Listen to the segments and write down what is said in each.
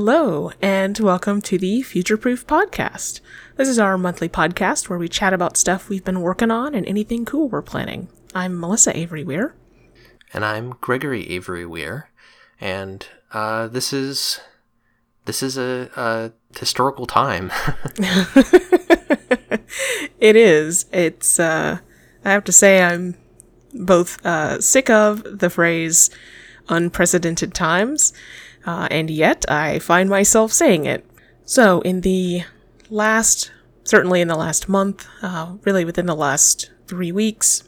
Hello, and welcome to the Future Proof Podcast. This is our monthly podcast where we chat about stuff we've been working on and anything cool we're planning. I'm Melissa Avery Weir. And I'm Gregory Avery Weir. And uh, this is this is a, a historical time. it is. It's uh, I have to say I'm both uh, sick of the phrase unprecedented times uh, and yet I find myself saying it. So, in the last, certainly in the last month, uh, really within the last three weeks,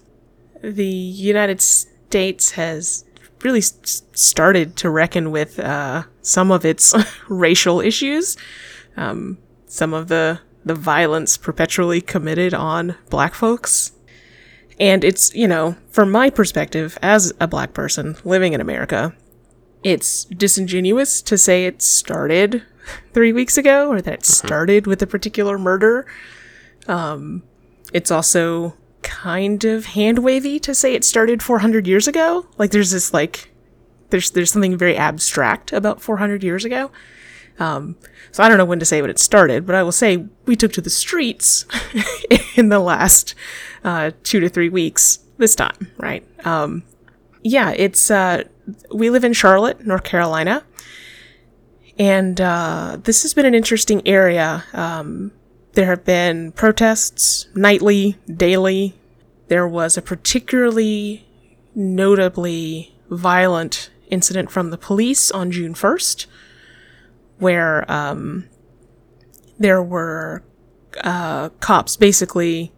the United States has really started to reckon with uh, some of its racial issues, um, some of the the violence perpetually committed on black folks. And it's, you know, from my perspective as a black person living in America, it's disingenuous to say it started three weeks ago or that it mm-hmm. started with a particular murder. Um, it's also kind of hand wavy to say it started 400 years ago. Like there's this like there's there's something very abstract about 400 years ago. Um, so I don't know when to say when it started, but I will say we took to the streets in the last uh, two to three weeks this time, right? Um, yeah, it's uh, we live in Charlotte, North Carolina, and uh, this has been an interesting area. Um, there have been protests nightly, daily. There was a particularly notably violent incident from the police on June 1st, where um, there were uh, cops basically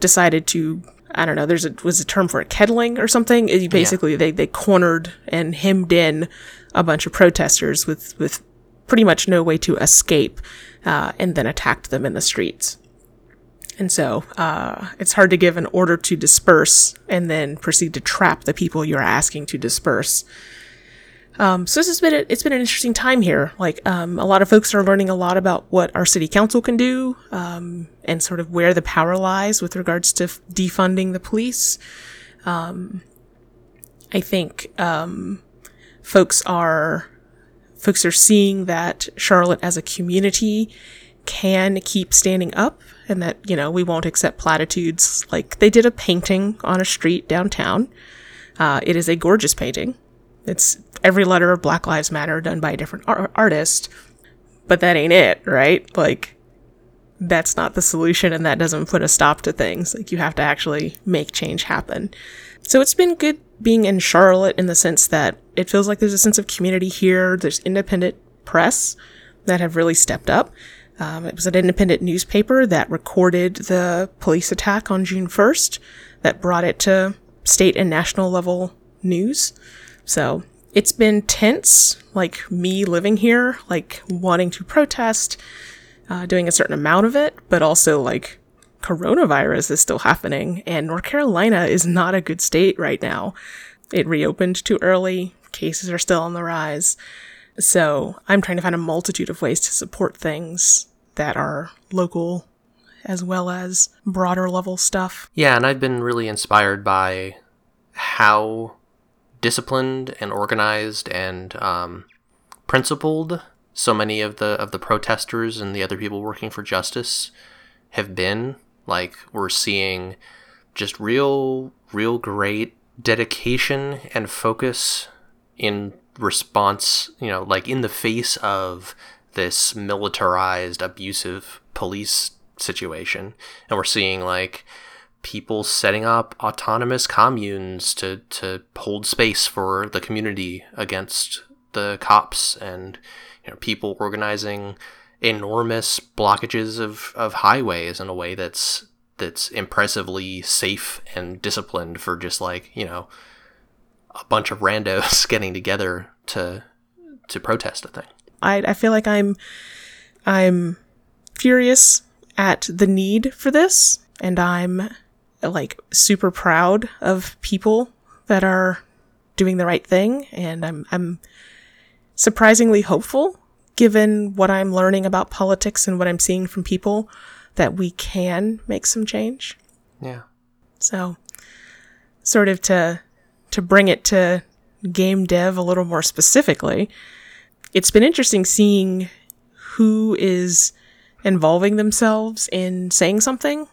decided to I don't know, there's a was a term for it, kettling or something. Basically, yeah. they they cornered and hemmed in a bunch of protesters with with pretty much no way to escape, uh, and then attacked them in the streets. And so uh, it's hard to give an order to disperse and then proceed to trap the people you're asking to disperse. Um, so this has been a, it's been an interesting time here. Like um, a lot of folks are learning a lot about what our city council can do um, and sort of where the power lies with regards to f- defunding the police. Um, I think um, folks are folks are seeing that Charlotte as a community can keep standing up and that you know we won't accept platitudes like they did a painting on a street downtown. Uh, it is a gorgeous painting. It's every letter of Black Lives Matter done by a different ar- artist, but that ain't it, right? Like, that's not the solution, and that doesn't put a stop to things. Like, you have to actually make change happen. So it's been good being in Charlotte in the sense that it feels like there's a sense of community here. There's independent press that have really stepped up. Um, it was an independent newspaper that recorded the police attack on June 1st that brought it to state and national level news. So it's been tense, like me living here, like wanting to protest, uh, doing a certain amount of it, but also like coronavirus is still happening, and North Carolina is not a good state right now. It reopened too early, cases are still on the rise. So I'm trying to find a multitude of ways to support things that are local as well as broader level stuff. Yeah, and I've been really inspired by how disciplined and organized and um, principled so many of the of the protesters and the other people working for justice have been. Like we're seeing just real real great dedication and focus in response you know like in the face of this militarized abusive police situation. And we're seeing like people setting up autonomous communes to, to hold space for the community against the cops and you know, people organizing enormous blockages of, of highways in a way that's that's impressively safe and disciplined for just like, you know, a bunch of randos getting together to to protest a thing. I I feel like I'm I'm furious at the need for this and I'm like super proud of people that are doing the right thing and I'm I'm surprisingly hopeful given what I'm learning about politics and what I'm seeing from people that we can make some change. Yeah. So sort of to to bring it to game dev a little more specifically, it's been interesting seeing who is involving themselves in saying something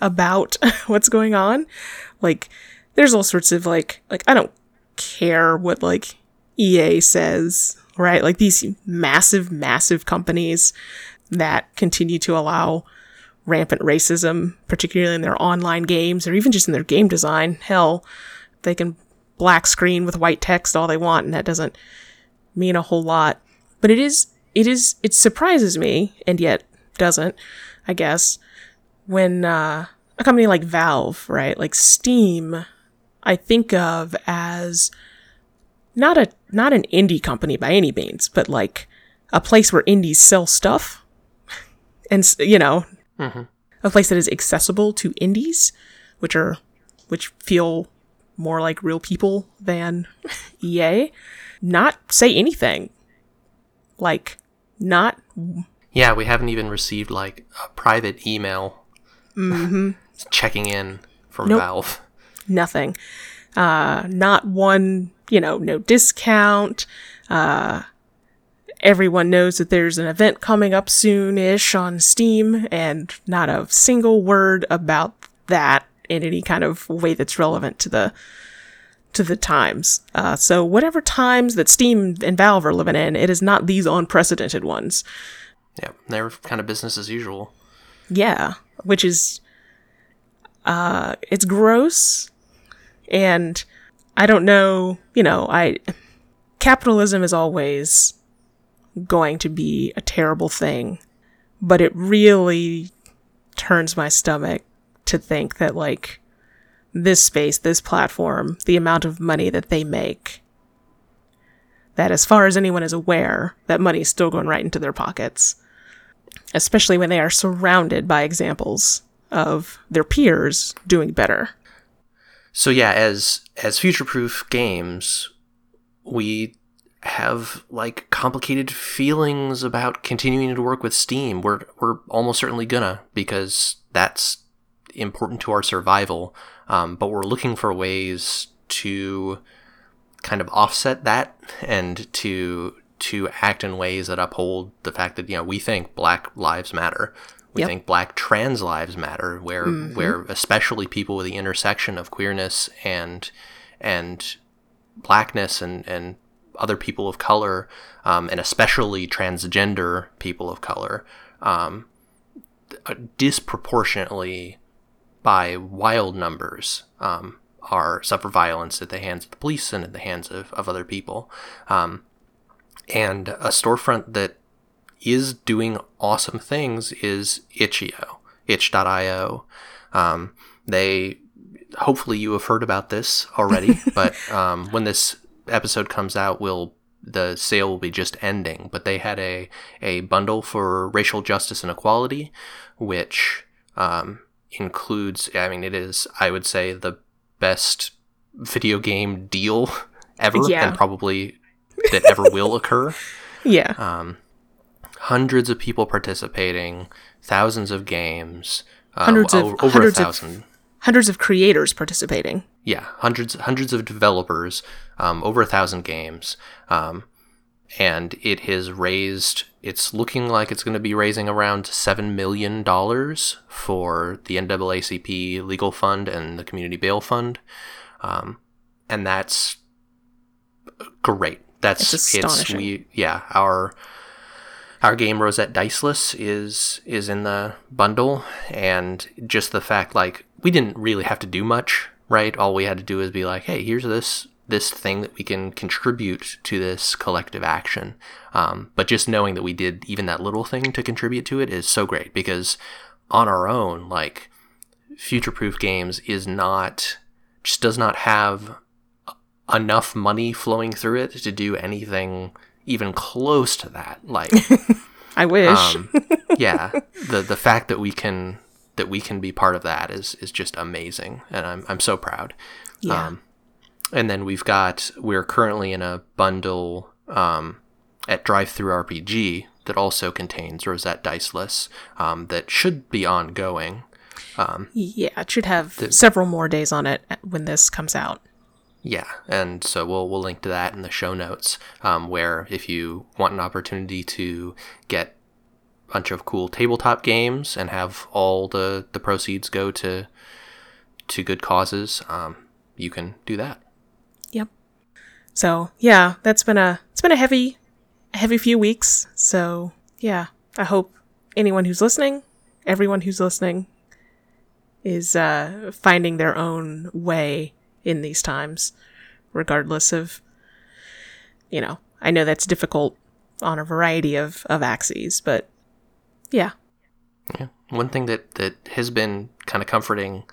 about what's going on. Like, there's all sorts of like, like I don't care what like EA says, right? Like these massive, massive companies that continue to allow rampant racism, particularly in their online games or even just in their game design. Hell, they can black screen with white text all they want, and that doesn't mean a whole lot. But it is, it is, it surprises me, and yet doesn't, I guess, when uh, a company like Valve, right, like Steam, I think of as not a not an indie company by any means, but like a place where indies sell stuff, and you know, Mhm. a place that is accessible to indies, which are which feel more like real people than EA. Not say anything, like not Yeah, we haven't even received like a private email checking in from Nope. Valve. nothing. Uh, not one, you know, no discount. Uh, everyone knows that there's an event coming up soon-ish on Steam, and not a single word about that in any kind of way that's relevant to the to the times. Uh, so whatever times that Steam and Valve are living in, it is not these unprecedented ones. Yeah, they're kind of business as usual. Yeah, which is uh it's gross and I don't know, you know, I capitalism is always going to be a terrible thing, but it really turns my stomach to think that like this space, this platform, the amount of money that they make that as far as anyone is aware, that money is still going right into their pockets especially when they are surrounded by examples of their peers doing better. So yeah, as as future proof games, we have like complicated feelings about continuing to work with Steam. We're we're almost certainly gonna because that's important to our survival. Um, but we're looking for ways to kind of offset that and to to act in ways that uphold the fact that you know we think Black lives matter. We Yep. think Black trans lives matter, where where especially people with the intersection of queerness and and blackness and and other people of color, um, and especially transgender people of color, um, uh, disproportionately by wild numbers um, are suffer violence at the hands of the police and at the hands of, of other people. Um, and a storefront that is doing awesome things is itch.io, itch.io. Um, they hopefully you have heard about this already, but um, when this episode comes out, will the sale will be just ending. But they had a a bundle for racial justice and equality, which um, includes. I mean, it is I would say the best video game deal ever, Yeah. and probably that ever will occur Yeah. um, hundreds of people participating, thousands of games, uh, Hundreds of- over hundreds a of- Hundreds of creators participating. yeah, hundreds hundreds of developers, um, over a thousand games, um, and it has raised. It's looking like it's going to be raising around seven million dollars for the NAACP legal fund and the community bail fund, um, and that's great. That's It's astonishing. we yeah our our game Rosette Diceless is is in the bundle, and just the fact like we didn't really have to do much, right? All we had to do is be like, hey, here's this this thing that we can contribute to this collective action. Um, but just knowing that we did even that little thing to contribute to it is so great because on our own, like future proof games is not just does not have enough money flowing through it to do anything even close to that. Like I wish. um, yeah, the the fact that we can that we can be part of that is is just amazing, and I'm I'm so proud. yeah. Um, and then we've got we're currently in a bundle um, at Drive Through RPG that also contains Rosette Diceless um, that should be ongoing. yeah. It should have several more days on it when this comes out. Yeah, and so we'll we'll link to that in the show notes, um, where if you want an opportunity to get a bunch of cool tabletop games and have all the the proceeds go to to good causes, um, you can do that. Yep. So yeah, that's been a it's been a heavy heavy few weeks. So yeah, I hope anyone who's listening, everyone who's listening, is uh, finding their own way in these times, regardless of, you know, I know that's difficult on a variety of, of axes, but yeah. Yeah. One thing that, that has been kind of comforting,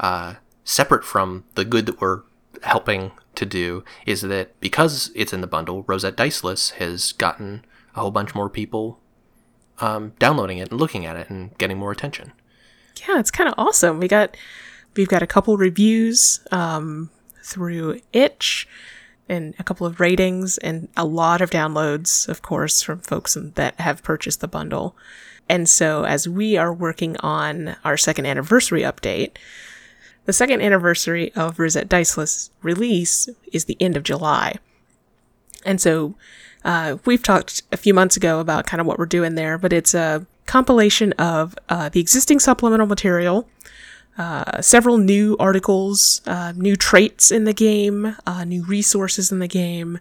uh, separate from the good that we're helping to do, is that because it's in the bundle, Rosette Diceless has gotten a whole bunch more people um, downloading it and looking at it and getting more attention. Yeah, it's kind of awesome. We got We've got a couple reviews um, through Itch and a couple of ratings and a lot of downloads, of course, from folks that have purchased the bundle. And so, as we are working on our second anniversary update, the second anniversary of Rosette Diceless release is the end of July. And so, uh, we've talked a few months ago about kind of what we're doing there, but it's a compilation of uh, the existing supplemental material uh, several new articles, uh, new traits in the game, uh, new resources in the game.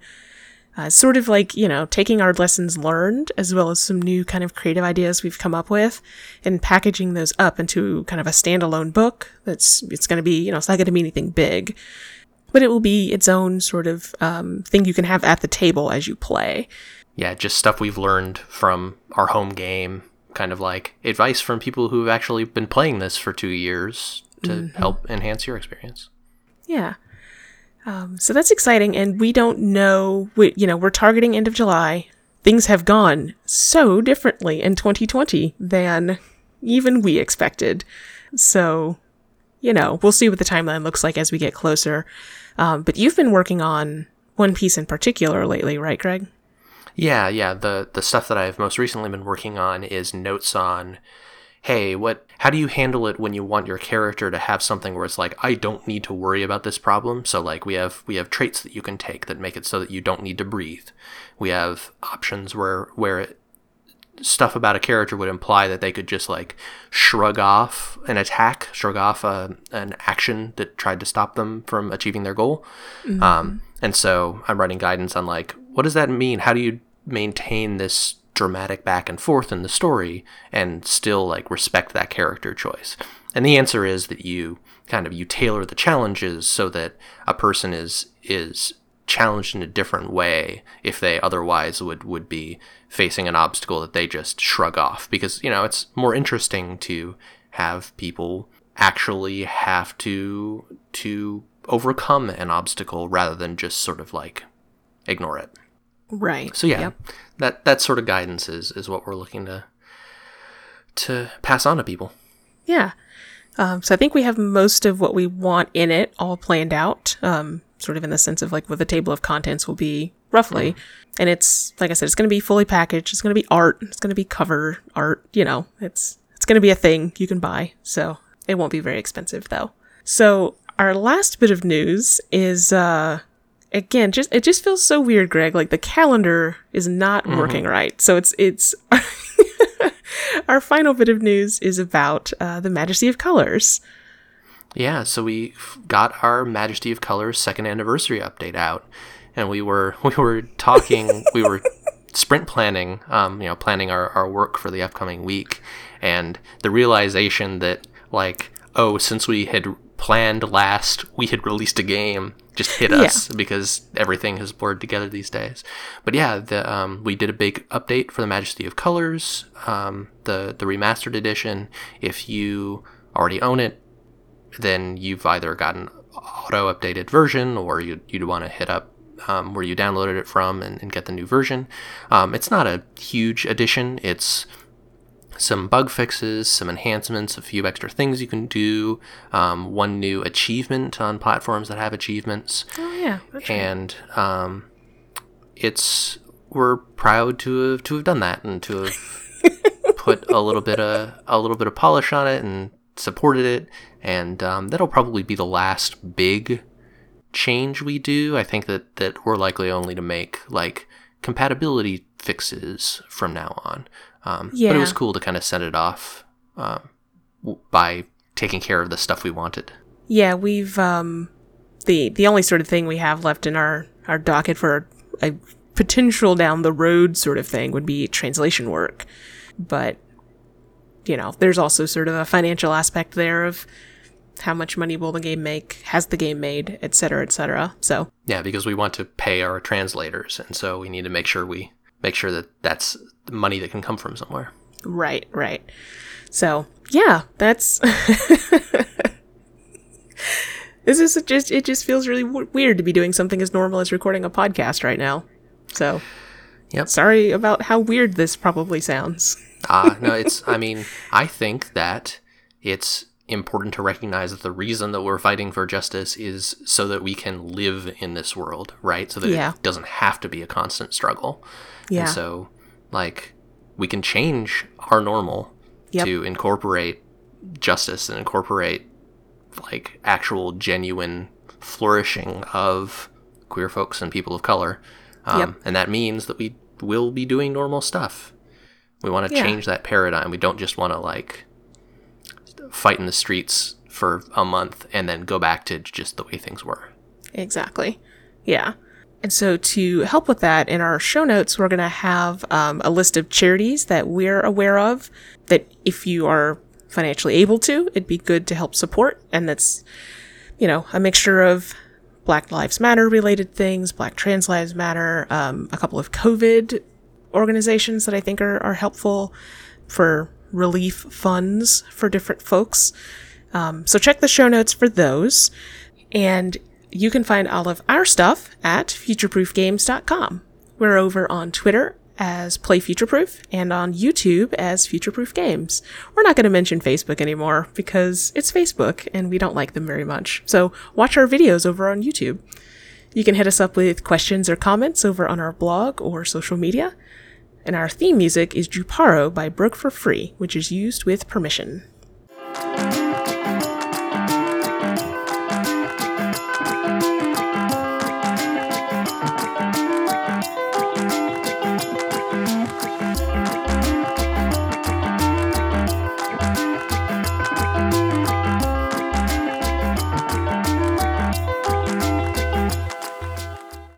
Uh, sort of like, you know, taking our lessons learned as well as some new kind of creative ideas we've come up with and packaging those up into kind of a standalone book that's, it's going to be, you know, it's not going to be anything big, but it will be its own sort of um, thing you can have at the table as you play. Yeah, just stuff we've learned from our home game kind of like advice from people who've actually been playing this for two years to mm-hmm. help enhance your experience. Yeah. Um, so that's exciting, and we don't know. We, you know, we're targeting end of July. Things have gone so differently in 2020 than even we expected. So, you know, we'll see what the timeline looks like as we get closer. Um, but you've been working on One Piece in particular lately, right, Greg? Yeah, yeah. The the stuff that I've most recently been working on is notes on hey, what how do you handle it when you want your character to have something where it's like I don't need to worry about this problem? So like we have we have traits that you can take that make it so that you don't need to breathe. We have options where where it, stuff about a character would imply that they could just like shrug off an attack, shrug off a, an action that tried to stop them from achieving their goal. Mm-hmm. Um, and so I'm writing guidance on like, what does that mean? How do you maintain this dramatic back and forth in the story and still like respect that character choice? And the answer is that you kind of you tailor the challenges so that a person is is challenged in a different way if they otherwise would would be facing an obstacle that they just shrug off because you know it's more interesting to have people actually have to to overcome an obstacle rather than just sort of like ignore it Right. So yeah, yep. that that sort of guidance is is what we're looking to to pass on to people. Yeah. Um, so I think we have most of what we want in it all planned out. Um, sort of in the sense of like what the table of contents will be roughly. Mm. And it's like I said, it's going to be fully packaged. It's going to be art. It's going to be cover art. You know, it's it's going to be a thing you can buy. So it won't be very expensive though. So our last bit of news is uh, again, just it just feels so weird, Greg. Like the calendar is not mm-hmm. working right. So it's it's our final bit of news is about uh, the Majesty of Colors. Yeah, so we got our Majesty of Colors second anniversary update out, and we were we were talking, we were sprint planning, um, you know, planning our, our work for the upcoming week, and the realization that like, oh, since we had planned last, we had released a game just hit us yeah. because everything has blurred together these days. But yeah, the, um, we did a big update for the Majesty of Colors, um, the the remastered edition. If you already own it, then you've either gotten auto updated version or you you'd want to hit up um, where you downloaded it from and, and get the new version. Um, it's not a huge addition. It's some bug fixes, some enhancements, a few extra things you can do, um, one new achievement on platforms that have achievements. Oh yeah, and um, it's we're proud to have to have done that and to have put a little bit of a little bit of polish on it and supported it, and um, that'll probably be the last big change we do, I think that that we're likely only to make like compatibility fixes from now on. Um, But it was cool to kind of set it off um, w- by taking care of the stuff we wanted. Yeah, we've um the the only sort of thing we have left in our our docket for a potential down the road sort of thing would be translation work. But you know, there's also sort of a financial aspect there of how much money will the game make, has the game made, et cetera, et cetera. So Yeah, because we want to pay our translators, and so we need to make sure we make sure that that's money that can come from somewhere. Right, right. So, yeah, that's. this is just, it just feels really w- weird to be doing something as normal as recording a podcast right now. So, Yep. sorry about how weird this probably sounds. Ah, no, it's. I mean, I think that it's important to recognize that the reason that we're fighting for justice is so that we can live in this world, right? So that Yeah. it doesn't have to be a constant struggle. Yeah. And so, like, we can change our normal Yep. to incorporate justice and incorporate, like, actual, genuine flourishing of queer folks and people of color. Um, Yep. And that means that we will be doing normal stuff. We want to Yeah. change that paradigm. We don't just want to, like, fight in the streets for a month and then go back to just the way things were. Exactly. Yeah. And so, to help with that, in our show notes, we're going to have um, a list of charities that we're aware of that, if you are financially able to, it'd be good to help support. And that's, you know, a mixture of Black Lives Matter related things, Black Trans Lives Matter, um, a couple of COVID organizations that I think are, are helpful for relief funds for different folks. Um, so, check the show notes for those. And you can find all of our stuff at futureproofgames.com. We're over on Twitter as Play Futureproof and on YouTube as Futureproof Games. We're not going to mention Facebook anymore because it's Facebook and we don't like them very much. So watch our videos over on YouTube. You can hit us up with questions or comments over on our blog or social media. And our theme music is Juparo by Broke for Free, which is used with permission.